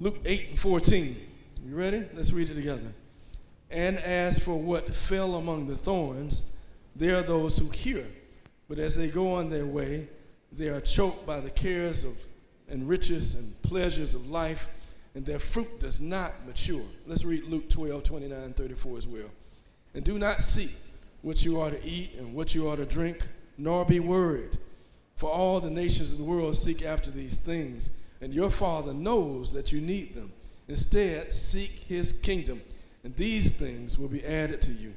Luke 8 and 14. You ready? Let's read it together. And as for what fell among the thorns, there are those who hear, but as they go on their way, they are choked by the cares of and riches and pleasures of life, and their fruit does not mature. Let's read Luke 12, 29, 34 as well. And do not seek what you are to eat and what you are to drink, nor be worried. For all the nations of the world seek after these things, and your Father knows that you need them. Instead, seek his kingdom, and these things will be added to you.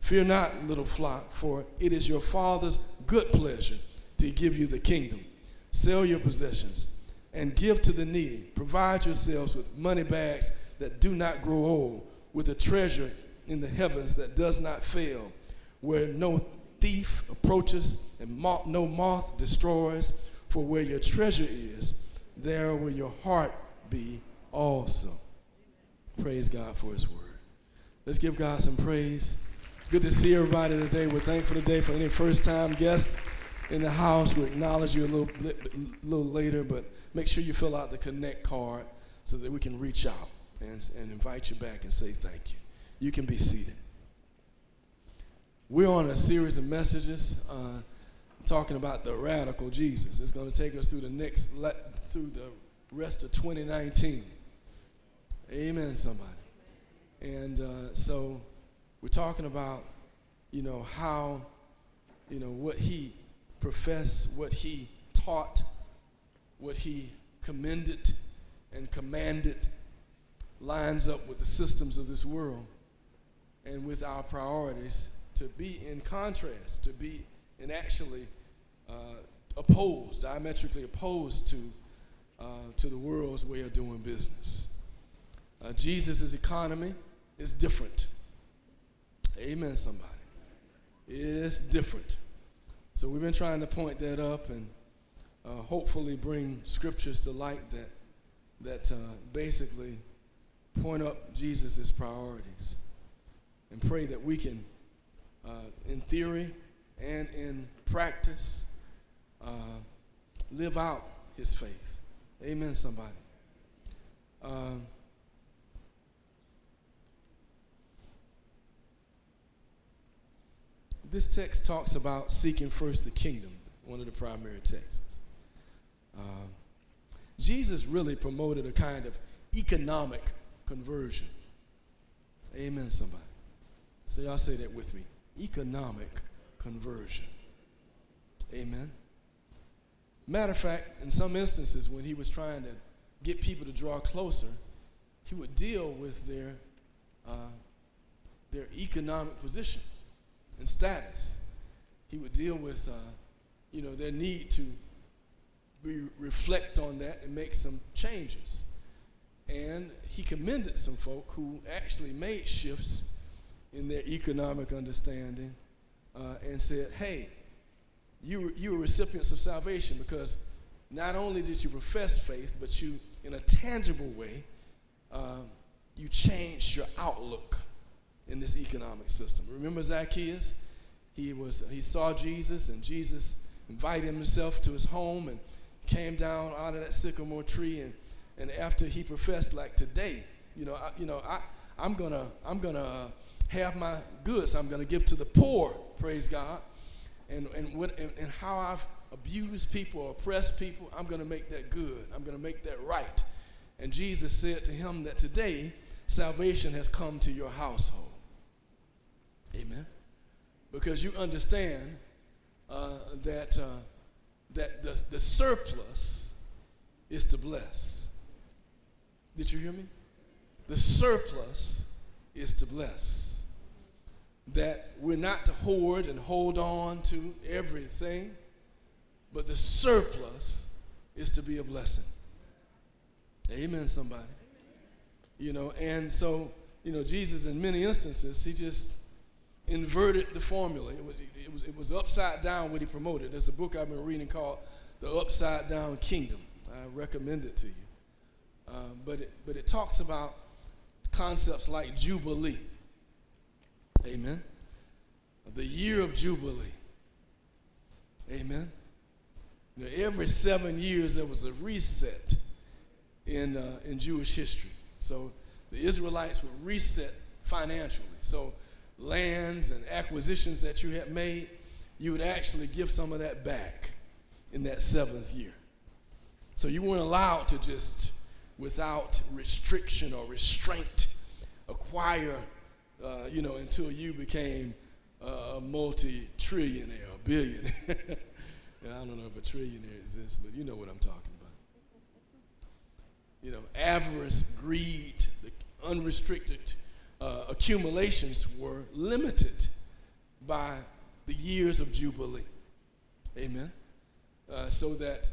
Fear not, little flock, for it is your Father's good pleasure to give you the kingdom. Sell your possessions and give to the needy. Provide yourselves with money bags that do not grow old, with a treasure in the heavens that does not fail, where no thief approaches and no moth destroys. For where your treasure is, there will your heart be also. Praise God for His word. Let's give God some praise. Good to see everybody today. We're thankful today for any first time guests in the house. We'll acknowledge you a little, little later, but make sure you fill out the Connect card so that we can reach out and, and invite you back and say thank you. You can be seated. We're on a series of messages uh, talking about the radical Jesus. It's going to take us through the next, le- through the rest of 2019. Amen, somebody. And uh, so we're talking about, you know, how, you know, what he professed, what he taught, what he commended and commanded lines up with the systems of this world and with our priorities to be in contrast, to be in actually uh, opposed, diametrically opposed to, uh, to the world's way of doing business. Uh, Jesus' economy is different. Amen, somebody. It's different. So we've been trying to point that up and uh, hopefully bring scriptures to light that, that uh, basically point up Jesus' priorities and pray that we can, uh, in theory and in practice, uh, live out his faith. Amen, somebody. Um, this text talks about seeking first the kingdom, one of the primary texts. Um, Jesus really promoted a kind of economic conversion. Amen, somebody. So y'all say that with me. Economic conversion. Amen. Matter of fact, in some instances, when he was trying to get people to draw closer, he would deal with their, uh, their economic position and status. He would deal with, uh, you know, their need to be, reflect on that and make some changes. And he commended some folk who actually made shifts in their economic understanding uh, and said, hey, you, you were recipients of salvation because not only did you profess faith, but you, in a tangible way, uh, you changed your outlook in this economic system. Remember Zacchaeus? He, was, he saw Jesus, and Jesus invited himself to his home and came down out of that sycamore tree. And, and after he professed, like today, you know, I, you know, I, I'm gonna, I'm gonna uh, have my goods. I'm gonna give to the poor. Praise God. And and what and, and how I've abused people or oppressed people, I'm gonna make that good. I'm gonna make that right. And Jesus said to him that today salvation has come to your household. Amen. Because you understand uh, that, uh, that the, the surplus is to bless. Did you hear me? The surplus is to bless. That we're not to hoard and hold on to everything, but the surplus is to be a blessing. Amen, somebody. You know, and so, you know, Jesus, in many instances, he just inverted the formula. It was, it was, it was upside down what he promoted. There's a book I've been reading called The Upside Down Kingdom. I recommend it to you. Um, but, it, but it talks about concepts like Jubilee. Amen. The year of Jubilee. Amen. You know, every seven years there was a reset in, uh, in Jewish history. So the Israelites would reset financially. So lands and acquisitions that you had made, you would actually give some of that back in that seventh year. So you weren't allowed to just, without restriction or restraint, acquire, uh, you know, until you became a multi-trillionaire, a billionaire. and I don't know if a trillionaire exists, but you know what I'm talking about. You know, avarice, greed, the unrestricted uh, accumulations were limited by the years of Jubilee. Amen. Uh, so that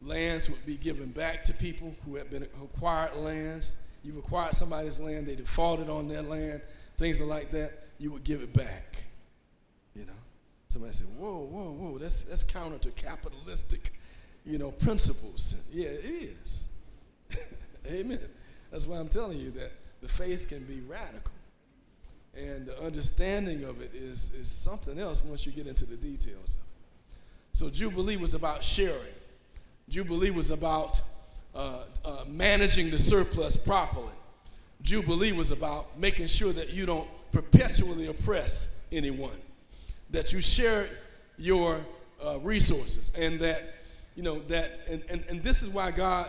lands would be given back to people who had been acquired lands. You've acquired somebody's land, they defaulted on their land, things are like that, you would give it back. You know? Somebody said, whoa, whoa, whoa, that's, that's counter to capitalistic, you know, principles. Yeah, it is. Amen. That's why I'm telling you that the faith can be radical. And the understanding of it is, is something else once you get into the details of it. So Jubilee was about sharing. Jubilee was about uh, uh, managing the surplus properly. Jubilee was about making sure that you don't perpetually oppress anyone, that you share your uh, resources, and that, you know, that, and, and, and this is why God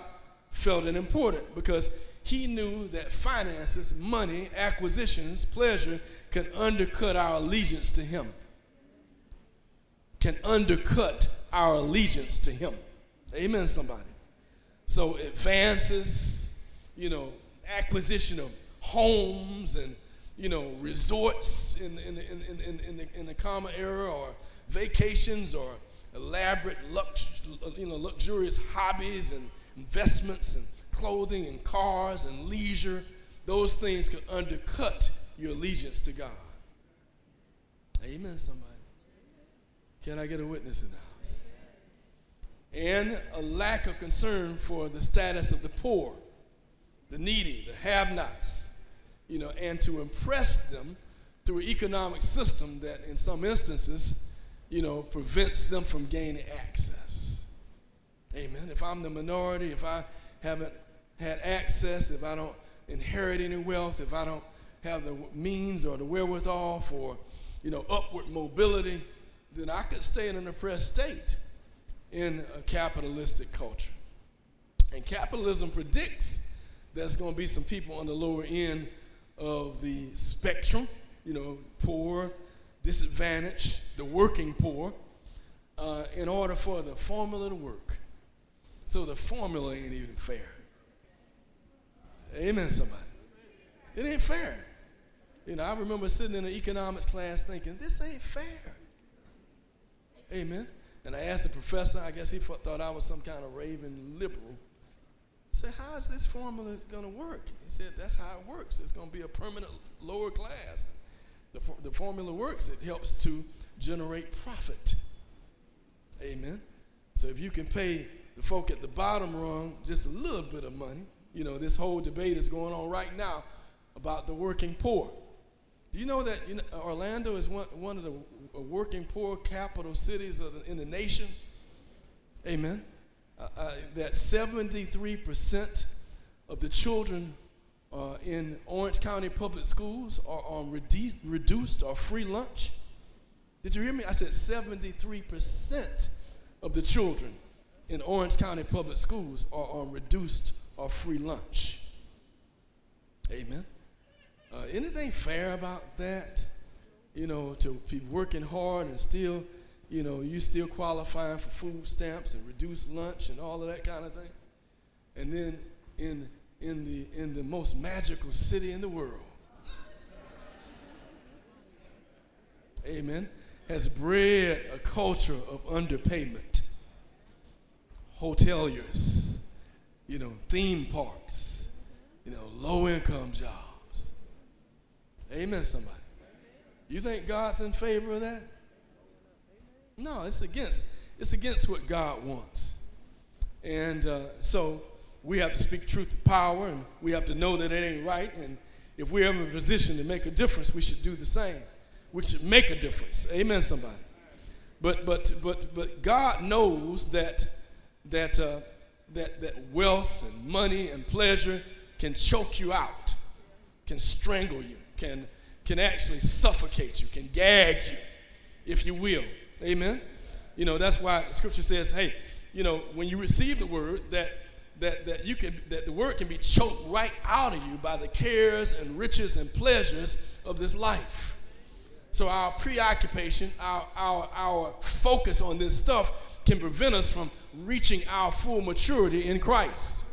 felt it important because he knew that finances, money, acquisitions, pleasure can undercut our allegiance to him. Can undercut our allegiance to him. Amen, somebody. So advances, you know, acquisition of homes and, you know, resorts in, in, in, in, in, the, in the era or vacations or elaborate, lux, you know, luxurious hobbies and investments and clothing and cars and leisure, those things can undercut your allegiance to God. Amen, somebody. Can I get a witness in the house? And a lack of concern for the status of the poor, the needy, the have nots, you know, and to impress them through an economic system that, in some instances, you know, prevents them from gaining access. Amen. If I'm the minority, if I haven't had access, if I don't inherit any wealth, if I don't have the means or the wherewithal for, you know, upward mobility, then I could stay in an oppressed state in a capitalistic culture. And capitalism predicts there's going to be some people on the lower end of the spectrum, you know, poor, disadvantaged, the working poor, uh, in order for the formula to work. So the formula ain't even fair. Amen, somebody. It ain't fair. You know, I remember sitting in an economics class thinking, this ain't fair. Amen. And I asked the professor, I guess he thought I was some kind of raving liberal. Said, how is this formula going to work? He said, that's how it works. It's going to be a permanent lower class. The, for, the formula works. It helps to generate profit. Amen. So if you can pay the folk at the bottom rung just a little bit of money, you know, this whole debate is going on right now about the working poor. Do you know that you know, Orlando is one, one of the working poor capital cities the, in the nation? Amen. Uh, that 73% of the children uh, in Orange County public schools are on redu- reduced or free lunch. Did you hear me? I said 73% of the children in Orange County public schools are on reduced or free lunch. Amen. Uh, anything fair about that? You know, to be working hard and still, you know, you still qualifying for food stamps and reduced lunch and all of that kind of thing. And then in in the in the most magical city in the world, Amen, has bred a culture of underpayment. Hoteliers you know, theme parks, you know, low income jobs. Amen, somebody. You think God's in favor of that? No, it's against it's against what God wants. And uh, so we have to speak truth to power, and we have to know that it ain't right. And if we're ever in a position to make a difference, we should do the same. We should make a difference. Amen, somebody. But but but but God knows that that uh, that, that wealth and money and pleasure can choke you out, can strangle you, can, can actually suffocate you, can gag you, if you will. Amen? You know, that's why scripture says, hey, you know, when you receive the word, that that, that you can that the word can be choked right out of you by the cares and riches and pleasures of this life. So our preoccupation, our, our, our focus on this stuff can prevent us from reaching our full maturity in Christ.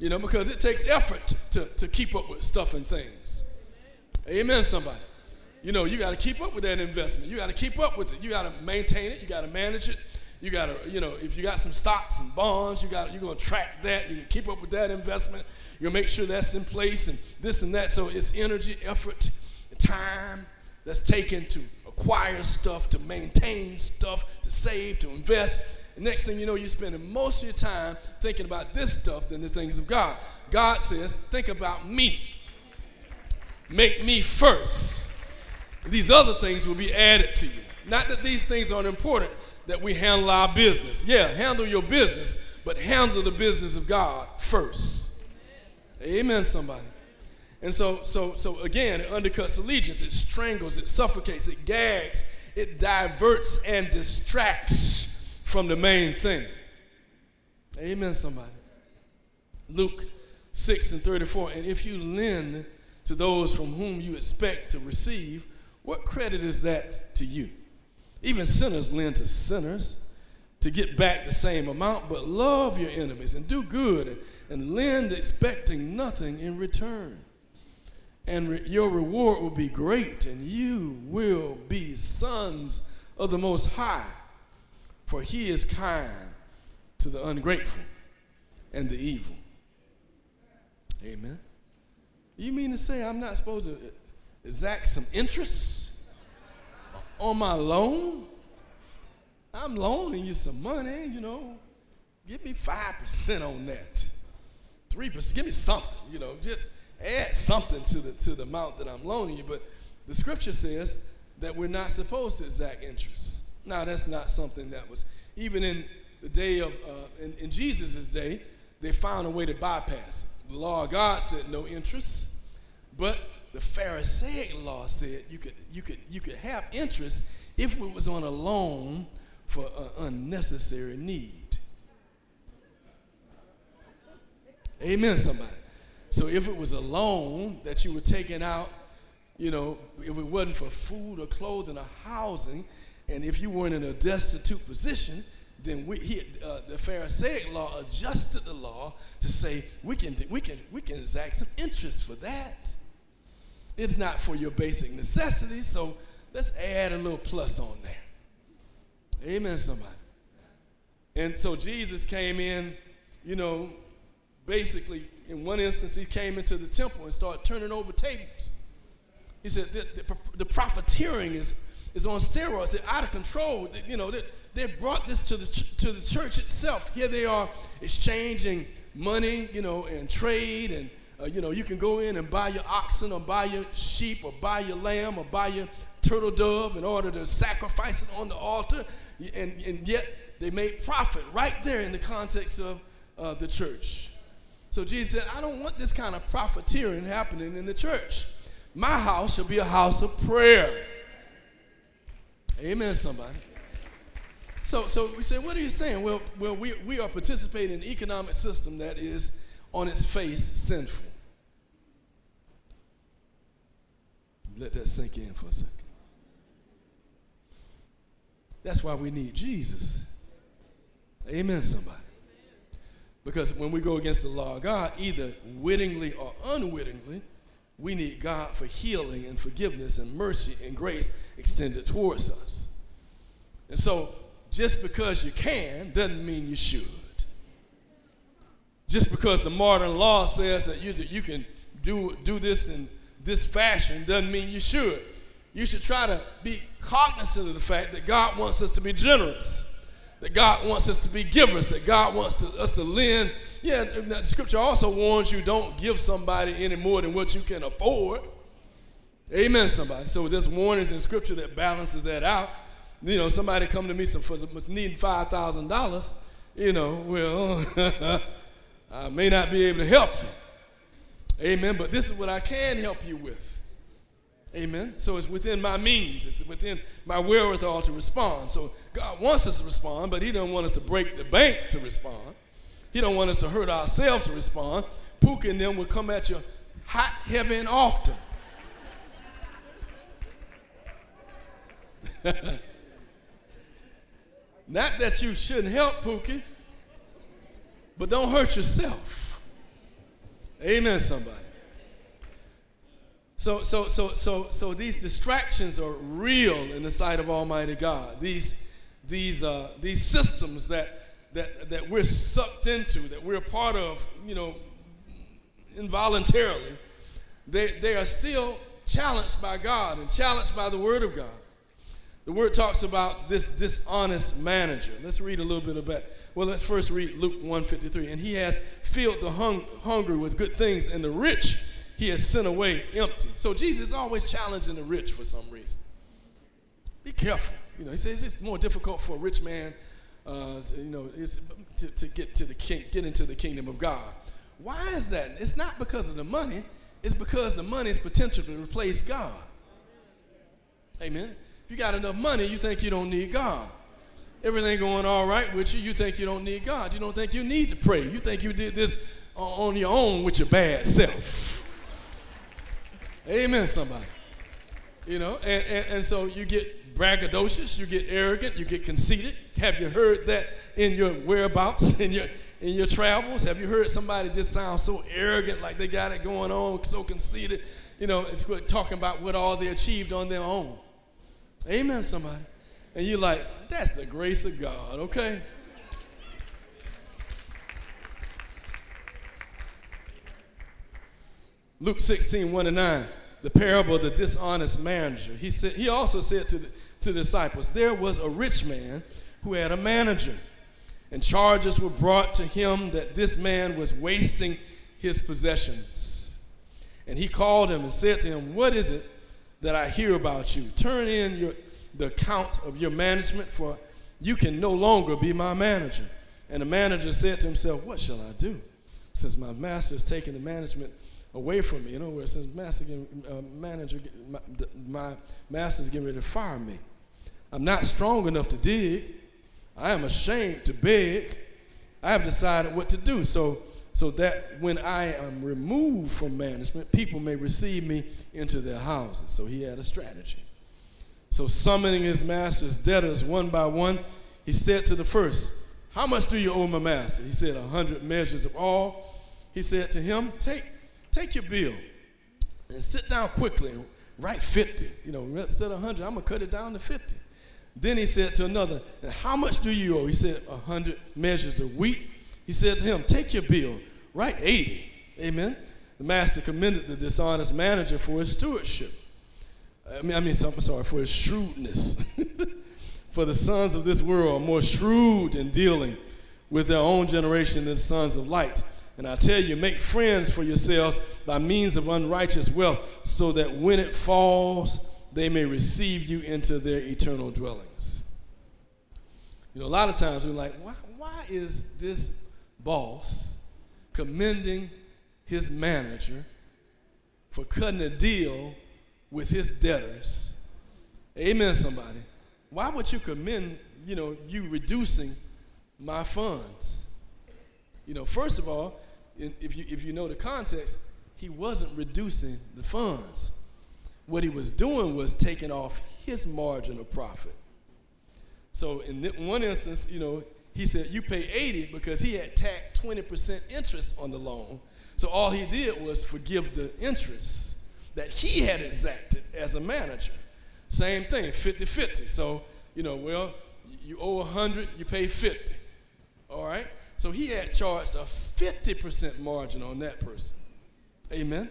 You know, because it takes effort to, to keep up with stuff and things. Amen, somebody. You know, you got to keep up with that investment. You got to keep up with it. You got to maintain it. You got to manage it. You got to, you know, if you got some stocks and bonds, you got, you're going to track that. You keep up with that investment. You'll make sure that's in place and this and that. So it's energy, effort, time that's taken to acquire stuff, to maintain stuff, to save, to invest. And next thing you know, you're spending most of your time thinking about this stuff than the things of God. God says, think about me. Make me first. These other things will be added to you. Not that these things aren't important, that we handle our business. Yeah, handle your business, but handle the business of God first. Amen, somebody. And so, so, so again, it undercuts allegiance, it strangles, it suffocates, it gags, it diverts and distracts from the main thing. Amen, somebody. Luke 6 and 34. And if you lend to those from whom you expect to receive, what credit is that to you? Even sinners lend to sinners to get back the same amount, but love your enemies and do good and, and lend expecting nothing in return and re- your reward will be great, and you will be sons of the Most High, for He is kind to the ungrateful and the evil. Amen. You mean to say I'm not supposed to exact some interest on my loan? I'm loaning you some money, you know. Give me 5% on that. 3%, give me something, you know, just add something to the, to the amount that I'm loaning you. But the scripture says that we're not supposed to exact interest. Now, that's not something that was, even in the day of, uh, in, in Jesus' day, they found a way to bypass it. The law of God said no interest, but the Pharisaic law said you could, you could, you could have interest if it was on a loan for an unnecessary need. Amen, somebody. So if it was a loan that you were taking out, you know, if it wasn't for food or clothing or housing, and if you weren't in a destitute position, then we, he, uh, the Pharisaic law adjusted the law to say we can, we, can, we can exact some interest for that. It's not for your basic necessities, so let's add a little plus on there. Amen, somebody. And so Jesus came in, you know, basically in one instance, he came into the temple and started turning over tables. He said the, the, the profiteering is, is on steroids. They're out of control. They, you know, they, they brought this to the, to the church itself. Here they are exchanging money, you know, and trade. And, uh, you know, you can go in and buy your oxen or buy your sheep or buy your lamb or buy your turtle dove in order to sacrifice it on the altar. And, and yet they made profit right there in the context of uh, the church. So Jesus said, I don't want this kind of profiteering happening in the church. My house shall be a house of prayer. Amen, somebody. So, so we say, what are you saying? Well, well we, we are participating in an economic system that is on its face sinful. Let that sink in for a second. That's why we need Jesus. Amen, somebody. Because when we go against the law of God, either wittingly or unwittingly, we need God for healing and forgiveness and mercy and grace extended towards us. And so, just because you can doesn't mean you should. Just because the modern law says that you, you can do, do this in this fashion doesn't mean you should. You should try to be cognizant of the fact that God wants us to be generous that God wants us to be givers, that God wants to, us to lend. Yeah, the scripture also warns you don't give somebody any more than what you can afford. Amen, somebody. So there's warnings in scripture that balances that out. You know, somebody come to me some, for needing five thousand dollars, you know, well, I may not be able to help you. Amen. But this is what I can help you with. Amen. So it's within my means. It's within my wherewithal to respond. So God wants us to respond, but He don't want us to break the bank to respond. He don't want us to hurt ourselves to respond. Pookie and them will come at you hot, heavy, and often. Not that you shouldn't help Pookie, but don't hurt yourself. Amen, somebody. So, so, so, so, so these distractions are real in the sight of Almighty God. These, these, uh, these systems that, that, that we're sucked into, that we're a part of, you know, involuntarily, they, they are still challenged by God and challenged by the Word of God. The Word talks about this dishonest manager. Let's read a little bit that. Well, let's first read Luke 1:53. And he has filled the hung, hungry with good things, and the rich he has sent away empty. So Jesus is always challenging the rich for some reason. Be careful. You know, he says it's more difficult for a rich man, uh, you know, to, to get to the king, get into the kingdom of God. Why is that? It's not because of the money. It's because the money is potential to replace God. Amen. If you got enough money, you think you don't need God. Everything going all right with you, you think you don't need God. You don't think you need to pray. You think you did this on your own with your bad self. Amen, somebody. You know, and, and, and so you get braggadocious, you get arrogant, you get conceited. Have you heard that in your whereabouts, in your in your travels? Have you heard somebody just sound so arrogant, like they got it going on, so conceited? You know, talking about what all they achieved on their own. Amen, somebody. And you're like, that's the grace of God, okay? Luke 16, 1 and 9, the parable of the dishonest manager. He, said, he also said to the, to the disciples, There was a rich man who had a manager, and charges were brought to him that this man was wasting his possessions. And he called him and said to him, What is it that I hear about you? Turn in your, the account of your management, for you can no longer be my manager. And the manager said to himself, What shall I do? Since my master has taken the management away from me. You know, where since master, uh, manager, my, my master's getting ready to fire me. I'm not strong enough to dig. I am ashamed to beg. I have decided what to do so, so that when I am removed from management, people may receive me into their houses. So he had a strategy. So, summoning his master's debtors one by one, he said to the first, How much do you owe my master? He said, A hundred measures of all. He said to him, Take take your bill and sit down quickly and write 50. You know, instead of 100, I'm going to cut it down to 50. Then he said to another, How much do you owe? He said, A 100 measures of wheat. He said to him, Take your bill, write 80. Amen. The master commended the dishonest manager for his stewardship. I mean, I mean, I'm sorry, for his shrewdness. for the sons of this world are more shrewd in dealing with their own generation than sons of light. And I tell you, make friends for yourselves by means of unrighteous wealth, so that when it falls, they may receive you into their eternal dwellings. You know, a lot of times we're like, why, why is this boss commending his manager for cutting a deal with his debtors? Amen, somebody. Why would you commend, you know, you reducing my funds? You know, first of all, if you, if you know the context, he wasn't reducing the funds. What he was doing was taking off his margin of profit. So in one instance, you know, he said, you pay 80 because he had tacked 20% interest on the loan. So all he did was forgive the interest that he had exacted as a manager. Same thing, 50-50. So, you know, well, you owe 100, you pay 50. All right? So he had charged a 50% margin on that person. Amen.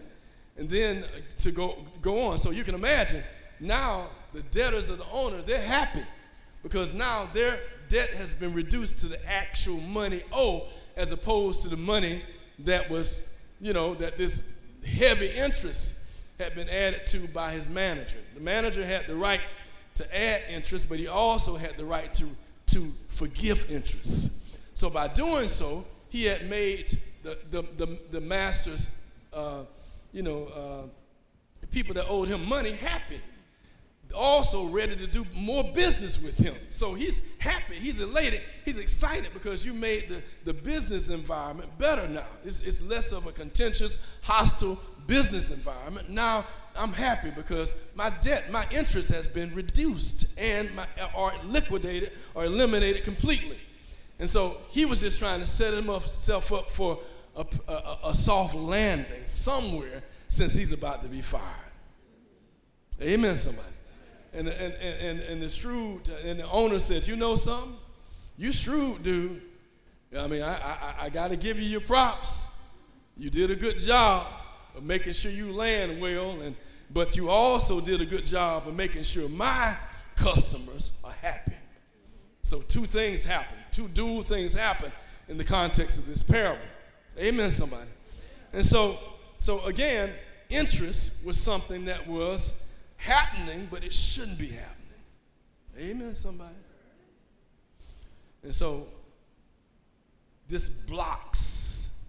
And then uh, to go, go on. So you can imagine now the debtors of the owner, they're happy because now their debt has been reduced to the actual money owed as opposed to the money that was, you know, that this heavy interest had been added to by his manager. The manager had the right to add interest, but he also had the right to, to forgive interest. So by doing so, he had made the, the, the, the master's, uh, you know, uh, the people that owed him money happy. Also ready to do more business with him. So he's happy, he's elated, he's excited because you made the, the business environment better now. It's, it's less of a contentious, hostile business environment. Now I'm happy because my debt, my interest has been reduced and my, or liquidated or eliminated completely. And so he was just trying to set himself up for a, a, a soft landing somewhere since he's about to be fired. Amen, somebody. And, and, and, and the shrewd, and the owner said, You know something? You shrewd, dude. I mean, I, I, I got to give you your props. You did a good job of making sure you land well, and but you also did a good job of making sure my customers are happy. So two things happen, two dual things happen in the context of this parable. Amen, somebody. And so, so again, interest was something that was happening, but it shouldn't be happening. Amen, somebody. And so this blocks,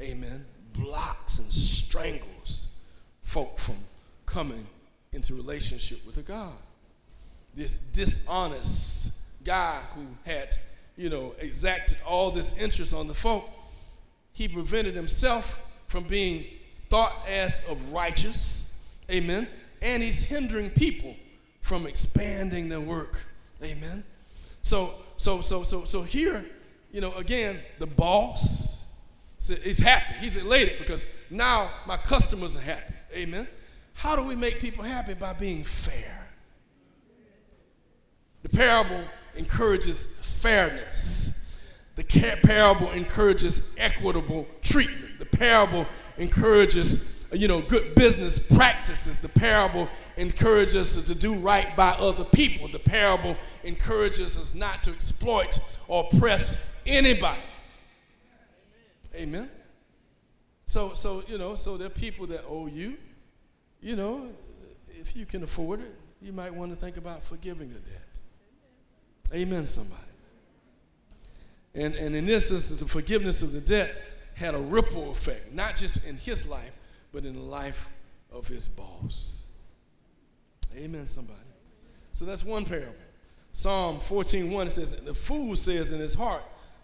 amen, blocks and strangles folk from coming into relationship with a God. This dishonest guy who had, you know, exacted all this interest on the folk, he prevented himself from being thought as of righteous. Amen. And he's hindering people from expanding their work. Amen. So, so, so, so, so here, you know, again, the boss He's happy. He's elated because now my customers are happy. Amen. How do we make people happy? By being fair. The parable encourages fairness. The parable encourages equitable treatment. The parable encourages, you know, good business practices. The parable encourages us to do right by other people. The parable encourages us not to exploit or oppress anybody. Amen. So, so you know, so there are people that owe you. You know, if you can afford it, you might want to think about forgiving a debt. Amen, somebody. And, and in this instance, the forgiveness of the debt had a ripple effect, not just in his life, but in the life of his boss. Amen, somebody. So that's one parable. Psalm 14:1 says, The fool says in his heart,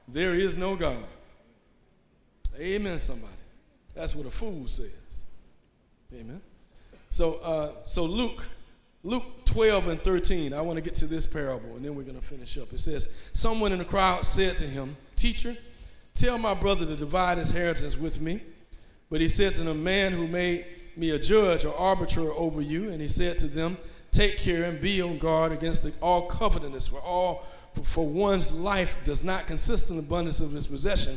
There is no God. Amen, somebody. That's what a fool says. Amen. So, uh, so Luke, Luke 12 and 13. I want to get to this parable, and then we're going to finish up. It says, "Someone in the crowd said to him, Teacher, tell my brother to divide his inheritance with me." But he said to the man who made me a judge or arbiter over you, and he said to them, Take care and be on guard against the, all covetousness, for all for one's life does not consist in abundance of his possession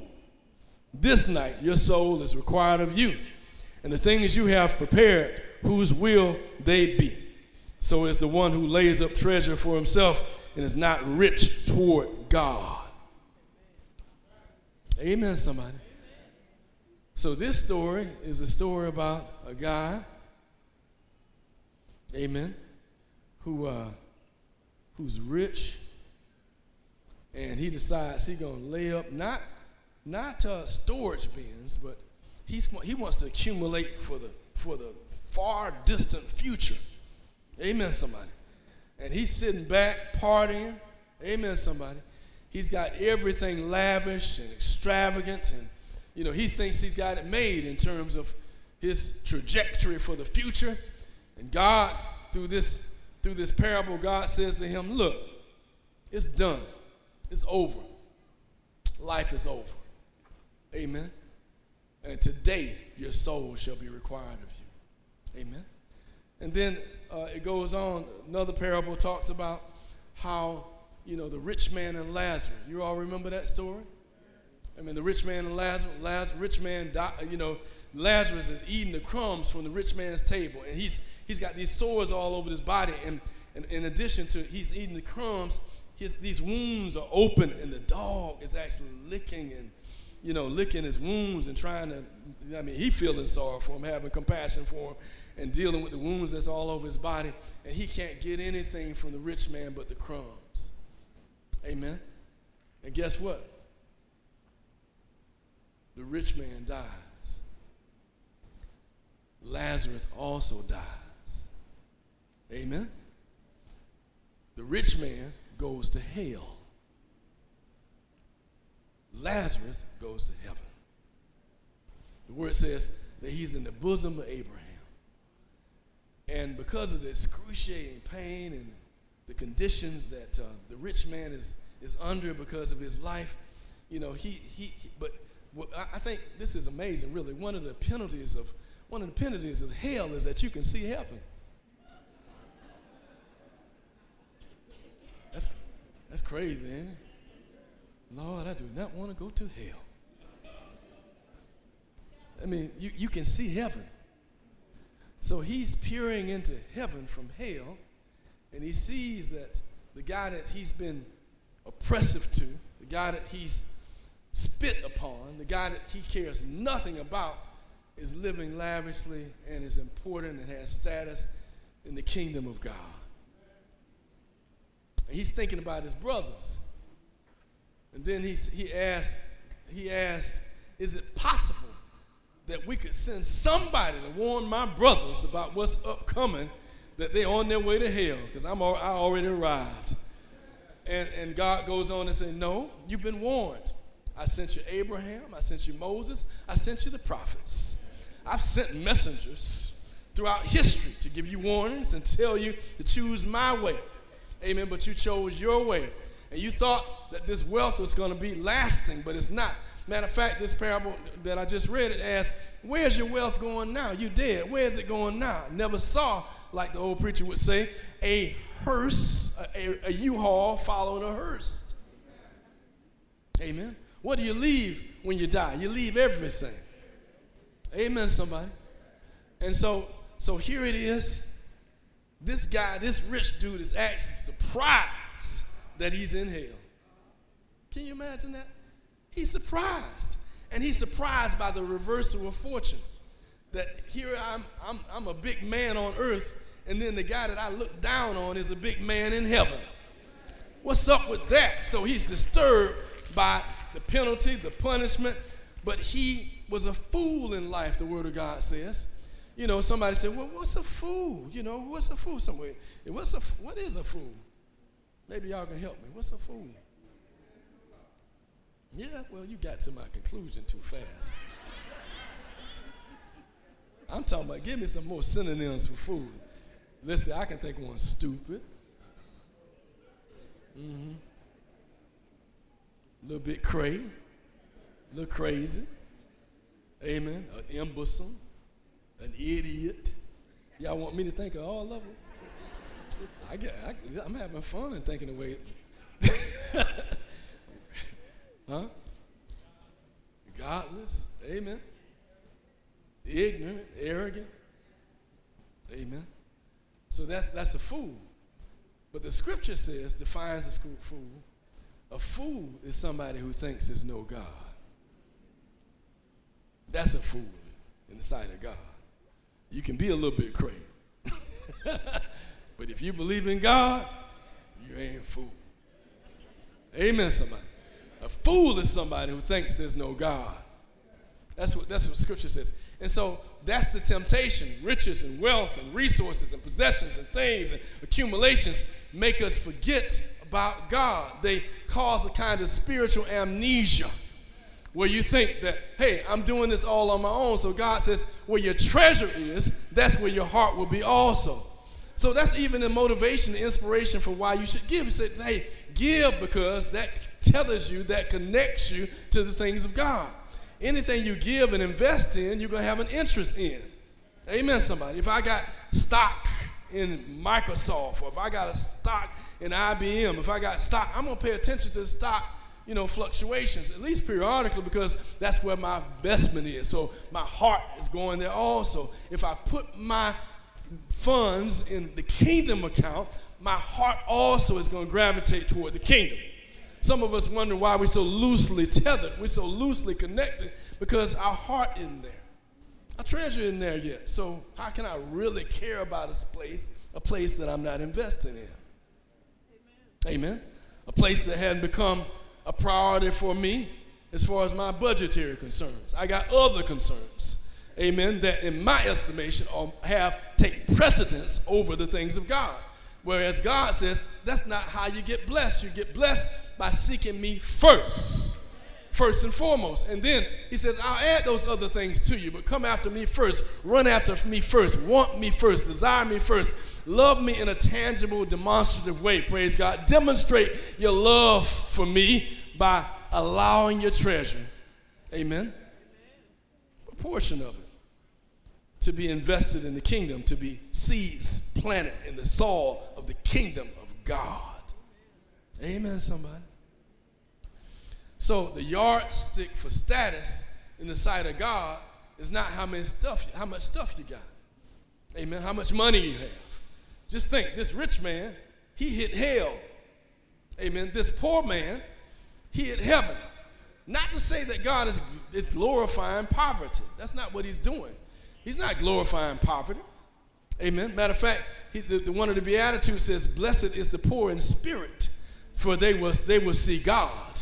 this night your soul is required of you. And the things you have prepared, whose will they be? So is the one who lays up treasure for himself and is not rich toward God. Amen, somebody. So this story is a story about a guy, amen, who uh, who's rich, and he decides he's gonna lay up not not storage bins, but he's, he wants to accumulate for the, for the far distant future. Amen, somebody. And he's sitting back partying. Amen, somebody. He's got everything lavish and extravagant, and you know he thinks he's got it made in terms of his trajectory for the future. And God, through this through this parable, God says to him, "Look, it's done. It's over. Life is over. Amen. And today your soul shall be required of you. Amen. And then uh, it goes on, another parable talks about how, you know, the rich man and Lazarus. You all remember that story? I mean, the rich man and Lazarus, Lazarus rich man, died, you know, Lazarus is eating the crumbs from the rich man's table, and he's he's got these sores all over his body, and, and in addition to he's eating the crumbs, his, these wounds are open, and the dog is actually licking and you know licking his wounds and trying to. I mean, he feeling sorry for him, having compassion for him, and dealing with the wounds that's all over his body, and he can't get anything from the rich man but the crumbs. Amen. And guess what? The rich man dies. Lazarus also dies. Amen. The rich man goes to hell. Lazarus goes to heaven. The word says that he's in the bosom of Abraham. And because of the excruciating pain and the conditions that uh, the rich man is, is under because of his life, you know, he, he, he but I think this is amazing, really. One of the penalties of one of the penalties of hell is that you can see heaven. That's that's crazy, it? Lord, I do not want to go to hell. I mean, you, you can see heaven. So he's peering into heaven from hell, and he sees that the guy that he's been oppressive to, the guy that he's spit upon, the guy that he cares nothing about, is living lavishly and is important and has status in the kingdom of God. And he's thinking about his brothers. And then he, he asked, he asked, is it possible that we could send somebody to warn my brothers about what's upcoming, that they're on their way to hell, because I'm I already arrived. And, and God goes on and says, No, you've been warned. I sent you Abraham, I sent you Moses, I sent you the prophets. I've sent messengers throughout history to give you warnings and tell you to choose my way. Amen. But you chose your way. And you thought that this wealth was going to be lasting, but it's not. Matter of fact, this parable that I just read it asks, Where's your wealth going now? You dead. Where is it going now? Never saw, like the old preacher would say, a hearse, a U-Haul following a hearse. Amen. What do you leave when you die? You leave everything. Amen, somebody. And so, so here it is. This guy, this rich dude, is actually surprised that he's in hell. Can you imagine that? He's surprised. And he's surprised by the reversal of fortune. That here I'm, I'm, I'm a big man on earth, and then the guy that I look down on is a big man in heaven. What's up with that? So he's disturbed by the penalty, the punishment, but he was a fool in life, the Word of God says. You know, somebody said, Well, what's a fool? You know, what's a fool somewhere? What's a, what is a fool? Maybe y'all can help me. What's a fool? Yeah, well, you got to my conclusion too fast. I'm talking about, give me some more synonyms for fool. Listen, I can think one stupid. Mm-hmm. A little bit crazy. A little crazy. Amen. An imbecile. An idiot. Y'all want me to think of all of them? I get, I, I'm having fun thinking of way. huh? Godless. Amen. Ignorant, arrogant. Amen. So that's that's a fool. But the scripture says, defines a fool. A fool is somebody who thinks there's no God. That's a fool in the sight of God. You can be a little bit crazy. but if you believe in God, you ain't fool. Amen, somebody. A fool is somebody who thinks there's no God. That's what, that's what scripture says. And so that's the temptation. Riches and wealth and resources and possessions and things and accumulations make us forget about God. They cause a kind of spiritual amnesia where you think that, hey, I'm doing this all on my own. So God says, where your treasure is, that's where your heart will be also. So that's even the motivation, the inspiration for why you should give. He said, hey, give because that tethers you, that connects you to the things of God. Anything you give and invest in, you're going to have an interest in. Amen, somebody. If I got stock in Microsoft, or if I got a stock in IBM, if I got stock, I'm going to pay attention to the stock you know, fluctuations, at least periodically, because that's where my investment is. So my heart is going there also. If I put my funds in the kingdom account, my heart also is going to gravitate toward the kingdom. Some of us wonder why we're so loosely tethered, we're so loosely connected, because our heart isn't there. Our treasure isn't there yet. So how can I really care about a place, a place that I'm not investing in? Amen. Amen. A place that hadn't become a priority for me as far as my budgetary concerns. I got other concerns, amen, that in my estimation um, have take precedence over the things of God. Whereas God says that's not how you get blessed. You get blessed by seeking me first, first and foremost. And then he says, I'll add those other things to you, but come after me first, run after me first, want me first, desire me first. Love me in a tangible, demonstrative way. Praise God. Demonstrate your love for me by allowing your treasure, amen, a portion of it, to be invested in the kingdom, to be seeds planted in the soil of the kingdom of God. Amen, somebody. So the yardstick for status in the sight of God is not how many stuff, how much stuff you got. Amen. How much money you have. Just think, this rich man, he hit hell. Amen. This poor man, he hit heaven. Not to say that God is, is glorifying poverty. That's not what he's doing. He's not glorifying poverty. Amen. Matter of fact, he, the, the, one of the Beatitudes says, Blessed is the poor in spirit, for they will, they will see God.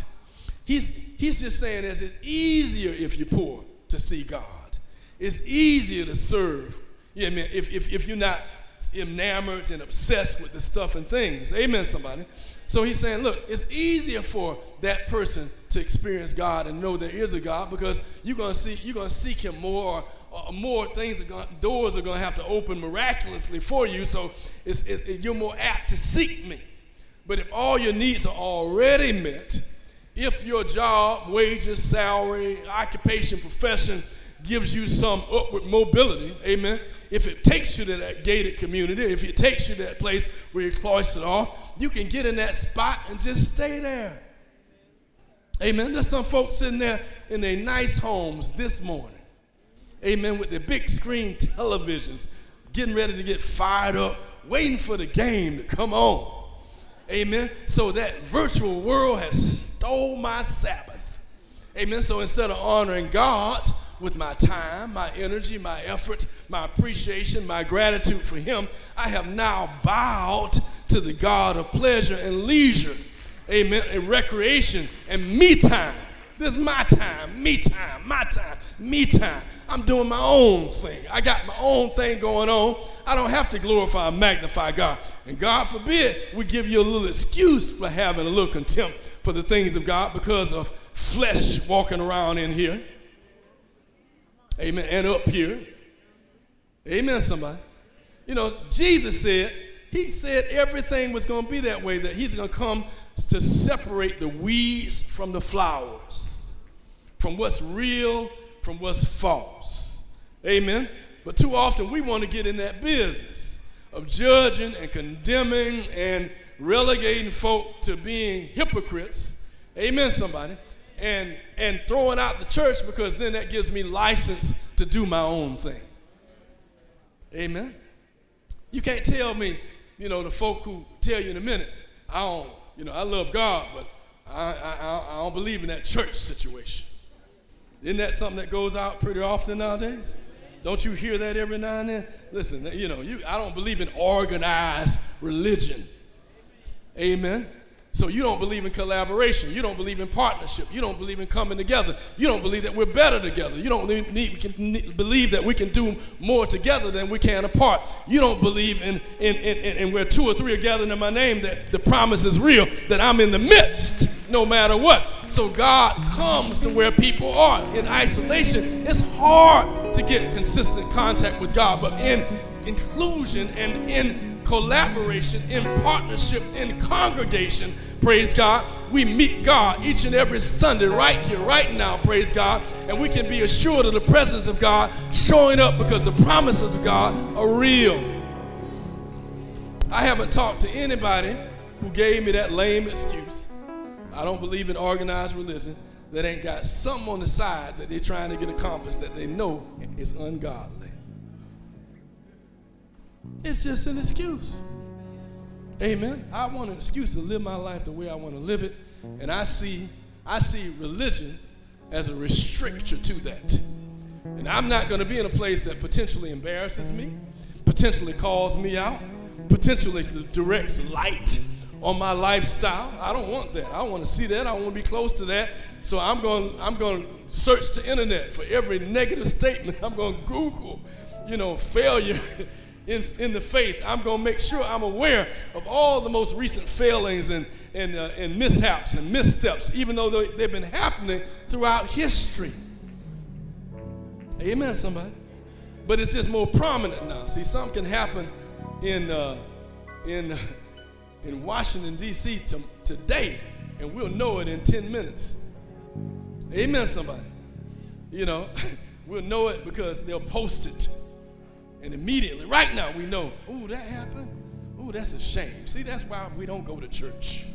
He's, he's just saying this it's easier if you're poor to see God. It's easier to serve. Yeah, if, if, if you're not enamored and obsessed with the stuff and things. Amen, somebody. So he's saying, look, it's easier for that person to experience God and know there is a God because you're gonna see you're gonna seek Him more. Or, more things are going, doors are going to have to open miraculously for you. So it's, it's, it, you're more apt to seek me. But if all your needs are already met, if your job, wages, salary, occupation, profession gives you some upward mobility, amen if it takes you to that gated community, if it takes you to that place where you're cloistered off, you can get in that spot and just stay there. Amen. There's some folks sitting there in their nice homes this morning. Amen. With their big screen televisions, getting ready to get fired up, waiting for the game to come on. Amen. So that virtual world has stole my Sabbath. Amen. So instead of honoring God, with my time, my energy, my effort, my appreciation, my gratitude for Him, I have now bowed to the God of pleasure and leisure, amen, and recreation and me time. This is my time, me time, my time, me time. I'm doing my own thing. I got my own thing going on. I don't have to glorify and magnify God. And God forbid we give you a little excuse for having a little contempt for the things of God because of flesh walking around in here. Amen. And up here. Amen, somebody. You know, Jesus said, He said everything was going to be that way, that He's going to come to separate the weeds from the flowers, from what's real, from what's false. Amen. But too often we want to get in that business of judging and condemning and relegating folk to being hypocrites. Amen, somebody and and throwing out the church because then that gives me license to do my own thing. Amen. You can't tell me, you know, the folk who tell you in a minute, I don't, you know, I love God, but I, I, I don't believe in that church situation. Isn't that something that goes out pretty often nowadays? Don't you hear that every now and then? Listen, you know, you, I don't believe in organized religion. Amen. So you don't believe in collaboration. You don't believe in partnership. You don't believe in coming together. You don't believe that we're better together. You don't need, believe that we can do more together than we can apart. You don't believe in, in, in, in, in where two or three are gathered in my name that the promise is real, that I'm in the midst no matter what. So God comes to where people are. In isolation, it's hard to get consistent contact with God, but in inclusion and in collaboration, in partnership, in congregation, praise God. We meet God each and every Sunday right here, right now, praise God. And we can be assured of the presence of God showing up because the promises of God are real. I haven't talked to anybody who gave me that lame excuse. I don't believe in organized religion that ain't got something on the side that they're trying to get accomplished that they know is ungodly. It's just an excuse. Amen. I want an excuse to live my life the way I want to live it, and I see I see religion as a restrictor to that. And I'm not going to be in a place that potentially embarrasses me, potentially calls me out, potentially directs light on my lifestyle. I don't want that. I want to see that. I want to be close to that. So I'm going I'm going to search the internet for every negative statement. I'm going to Google, you know, failure in, in the faith. I'm going to make sure I'm aware of all the most recent failings and, and, uh, and mishaps and missteps, even though they've been happening throughout history. Amen, somebody. But it's just more prominent now. See, something can happen in, uh, in, in Washington, D.C. To, today, and we'll know it in 10 minutes. Amen, somebody. You know, we'll know it because they'll post it. And immediately, right now, we know, ooh, that happened. Ooh, that's a shame. See, that's why we don't go to church.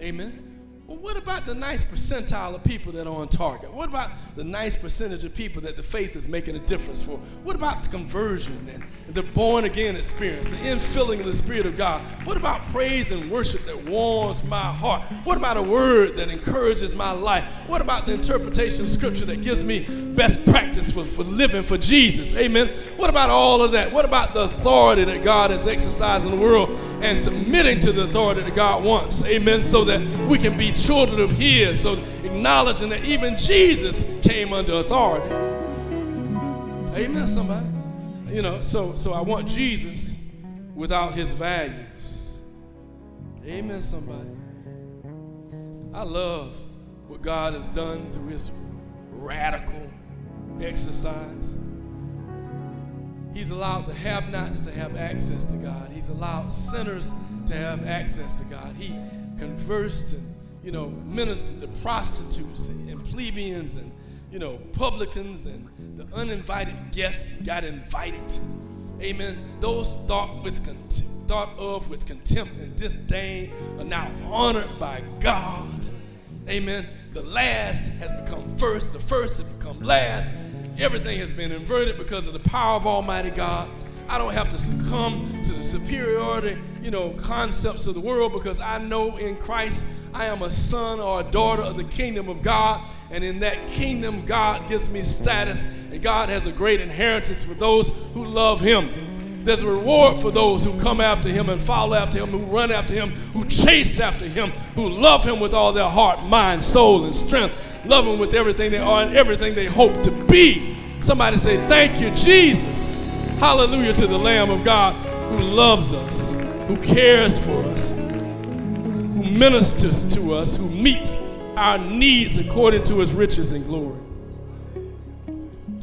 Amen. Well, what about the nice percentile of people that are on target? What about the nice percentage of people that the faith is making a difference for? What about the conversion and the born again experience, the infilling of the Spirit of God? What about praise and worship that warms my heart? What about a word that encourages my life? What about the interpretation of Scripture that gives me best practice for, for living for Jesus? Amen. What about all of that? What about the authority that God has exercised in the world and submitting to the authority that God wants? Amen. So that we can be children of His. So acknowledging that even Jesus came under authority. Amen, somebody. You know, so so I want Jesus without his values. Amen, somebody. I love what God has done through his radical exercise. He's allowed the have nots to have access to God. He's allowed sinners to have access to God. He conversed and you know, ministered to prostitutes and plebeians and, you know, publicans and the uninvited guests got invited. Amen. Those thought with thought of with contempt and disdain are now honored by God. Amen. The last has become first, the first has become last. Everything has been inverted because of the power of Almighty God. I don't have to succumb to the superiority, you know, concepts of the world because I know in Christ I am a son or a daughter of the kingdom of God. And in that kingdom, God gives me status. And God has a great inheritance for those who love Him. There's a reward for those who come after Him and follow after Him, who run after Him, who chase after Him, who love Him with all their heart, mind, soul, and strength. Love Him with everything they are and everything they hope to be. Somebody say, Thank you, Jesus. Hallelujah to the Lamb of God who loves us, who cares for us, who ministers to us, who meets our needs according to his riches and glory.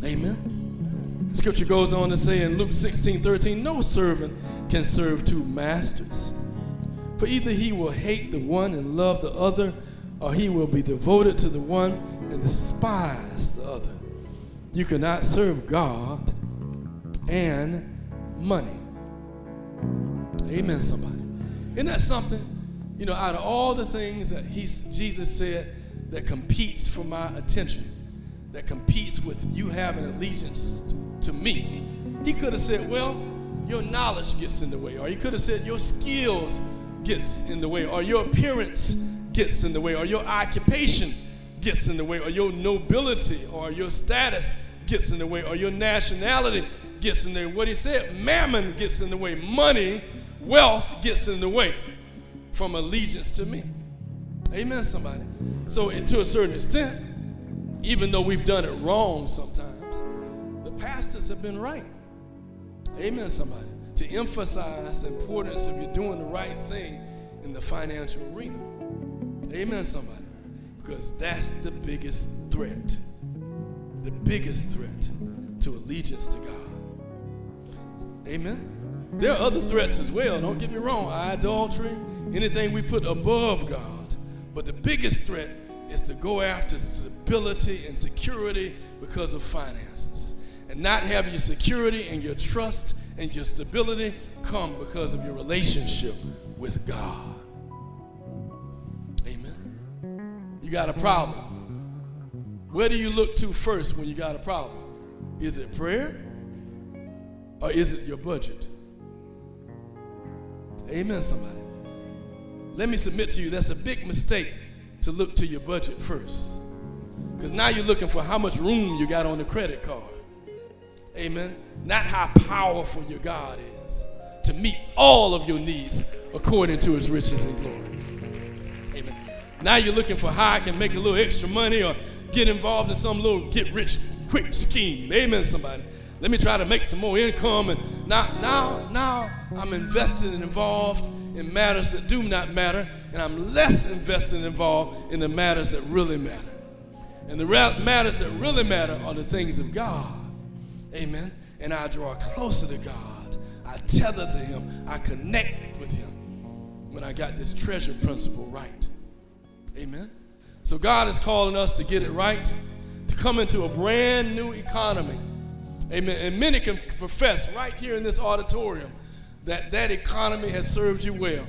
Amen. Scripture goes on to say in Luke 16 13, no servant can serve two masters. For either he will hate the one and love the other, or he will be devoted to the one and despise the other. You cannot serve God and money. Amen, somebody. Isn't that something? you know, out of all the things that he, Jesus said that competes for my attention, that competes with you having allegiance to, to me, he could have said, well, your knowledge gets in the way, or he could have said your skills gets in the way, or your appearance gets in the way, or your occupation gets in the way, or your nobility, or your status gets in the way, or your nationality gets in the way. What he said, mammon gets in the way, money, wealth gets in the way from allegiance to me. Amen, somebody. So, to a certain extent, even though we've done it wrong sometimes, the pastors have been right. Amen, somebody. To emphasize the importance of you doing the right thing in the financial arena. Amen, somebody. Because that's the biggest threat. The biggest threat to allegiance to God. Amen. There are other threats as well, don't get me wrong. Idolatry, anything we put above God. But the biggest threat is to go after stability and security because of finances and not have your security and your trust and your stability come because of your relationship with God. You got a problem. Where do you look to first when you got a problem? Is it prayer or is it your budget? Amen, somebody. Let me submit to you that's a big mistake to look to your budget first. Because now you're looking for how much room you got on the credit card. Amen. Not how powerful your God is to meet all of your needs according to his riches and glory. Now you're looking for how I can make a little extra money or get involved in some little get rich quick scheme. Amen, somebody. Let me try to make some more income. And now, now, now I'm invested and involved in matters that do not matter, and I'm less invested and involved in the matters that really matter. And the matters that really matter are the things of God. Amen. And I draw closer to God. I tether to Him. I connect with Him when I got this treasure principle right. Amen. So God is calling us to get it right, to come into a brand new economy. Amen. And many can profess right here in this auditorium that that economy has served you well.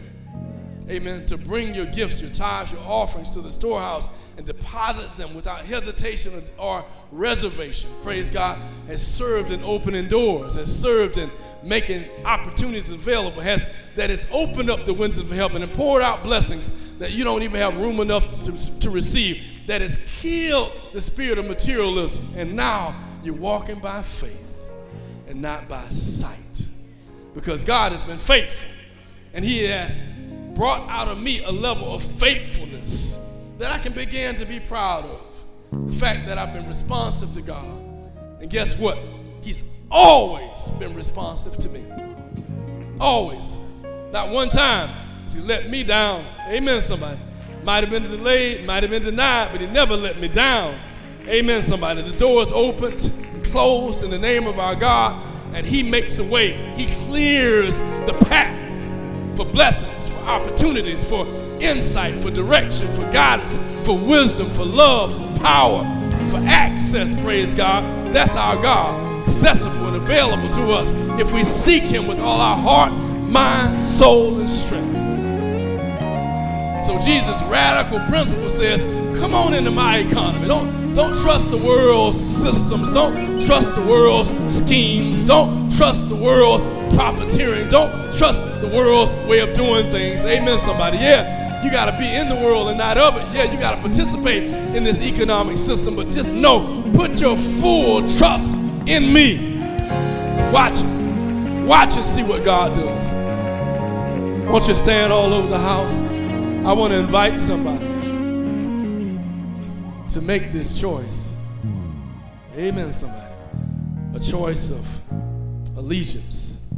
Amen. To bring your gifts, your tithes, your offerings to the storehouse and deposit them without hesitation or reservation. Praise God. Has served in opening doors, has served in making opportunities available, has that has opened up the windows of heaven and poured out blessings that you don't even have room enough to, to receive, that has killed the spirit of materialism. And now you're walking by faith and not by sight. Because God has been faithful. And He has brought out of me a level of faithfulness that I can begin to be proud of. The fact that I've been responsive to God. And guess what? He's always been responsive to me. Always. Not one time he let me down. Amen, somebody. Might have been delayed, might have been denied, but he never let me down. Amen, somebody. The doors opened and closed in the name of our God, and he makes a way. He clears the path for blessings, for opportunities, for insight, for direction, for guidance, for wisdom, for love, for power, for access, praise God. That's our God, accessible and available to us if we seek him with all our heart, mind, soul, and strength. So Jesus' radical principle says, come on into my economy. Don't, don't trust the world's systems. Don't trust the world's schemes. Don't trust the world's profiteering. Don't trust the world's way of doing things. Amen, somebody. Yeah, you got to be in the world and not of it. Yeah, you got to participate in this economic system, but just know, put your full trust in me. Watch Watch and see what God does. Won't you stand all over the house? I want to invite somebody to make this choice. Amen, somebody. A choice of allegiance.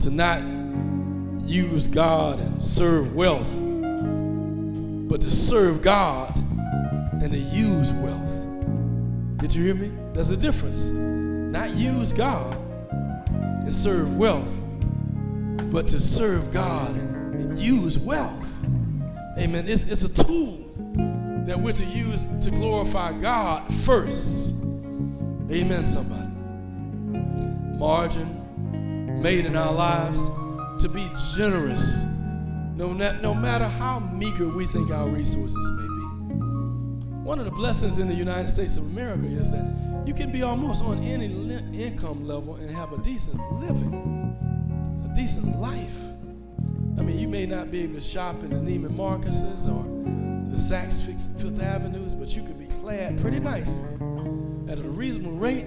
To not use God and serve wealth, but to serve God and to use wealth. Did you hear me? There's a difference. Not use God and serve wealth, but to serve God and use wealth. Amen. It's, it's a tool that we're to use to glorify God first. Amen, somebody. Margin made in our lives to be generous, no, no matter how meager we think our resources may be. One of the blessings in the United States of America is that you can be almost on any income level and have a decent living, a decent life. I mean, you may not be able to shop in the Neiman Marcus's or the Saks Fifth Avenues, but you could be clad pretty nice at a reasonable rate.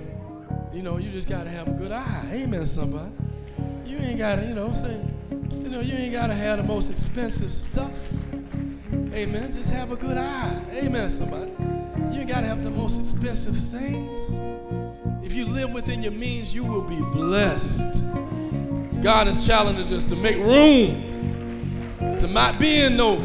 You know, you just got to have a good eye. Amen, somebody. You ain't got to, you know, say, you know, you ain't got to have the most expensive stuff. Amen. Just have a good eye. Amen, somebody. You ain't got to have the most expensive things. If you live within your means, you will be blessed. God has challenged us to make room to not be in no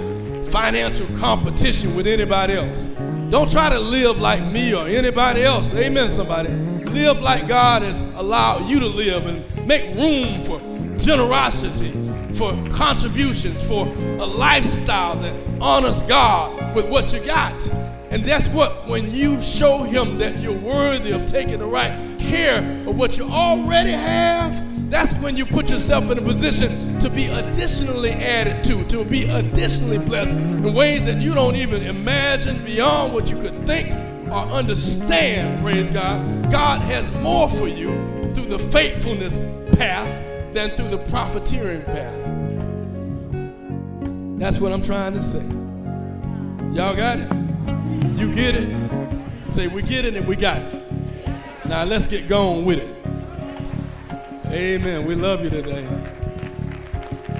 financial competition with anybody else. Don't try to live like me or anybody else. Amen, somebody. Live like God has allowed you to live and make room for generosity, for contributions, for a lifestyle that honors God with what you got. And that's what, when you show Him that you're worthy of taking the right care of what you already have, that's when you put yourself in a position to be additionally added to, to be additionally blessed in ways that you don't even imagine beyond what you could think or understand, praise God. God has more for you through the faithfulness path than through the profiteering path. That's what I'm trying to say. Y'all got it? You get it? Say, we get it and we got it. Now let's get going with it. Amen. We love you today.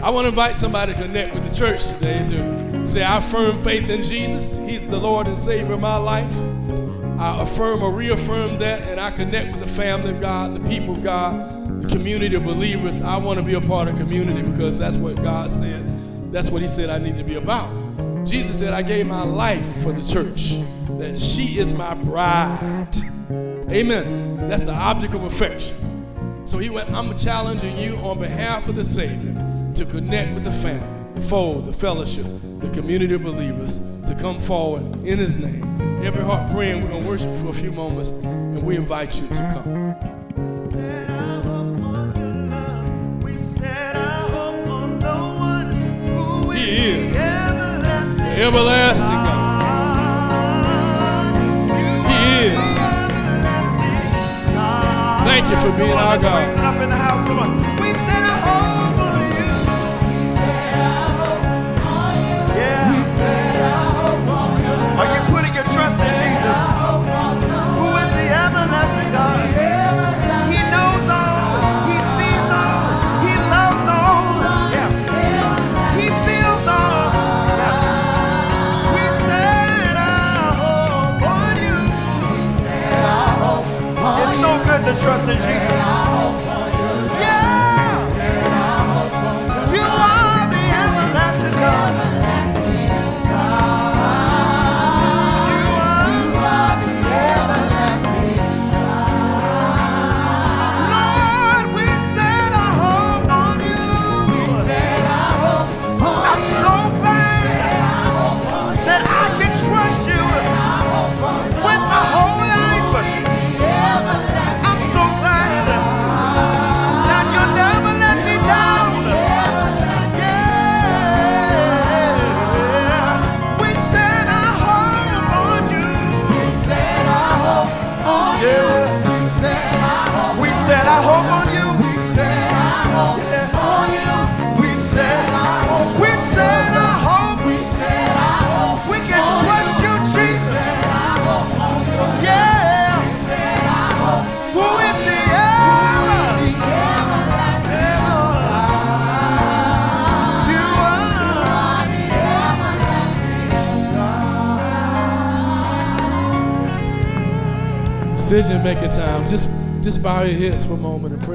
I want to invite somebody to connect with the church today to say, I affirm faith in Jesus. He's the Lord and Savior of my life. I affirm or reaffirm that, and I connect with the family of God, the people of God, the community of believers. I want to be a part of community because that's what God said. That's what He said I need to be about. Jesus said, I gave my life for the church, that she is my bride. Amen. That's the object of affection. So he went, I'm challenging you on behalf of the Savior to connect with the family, the fold, the fellowship, the community of believers, to come forward in his name. Every heart praying, we're going to worship for a few moments, and we invite you to come. He is the everlasting God. Thank you for being our God. Bow your heads for a moment and pray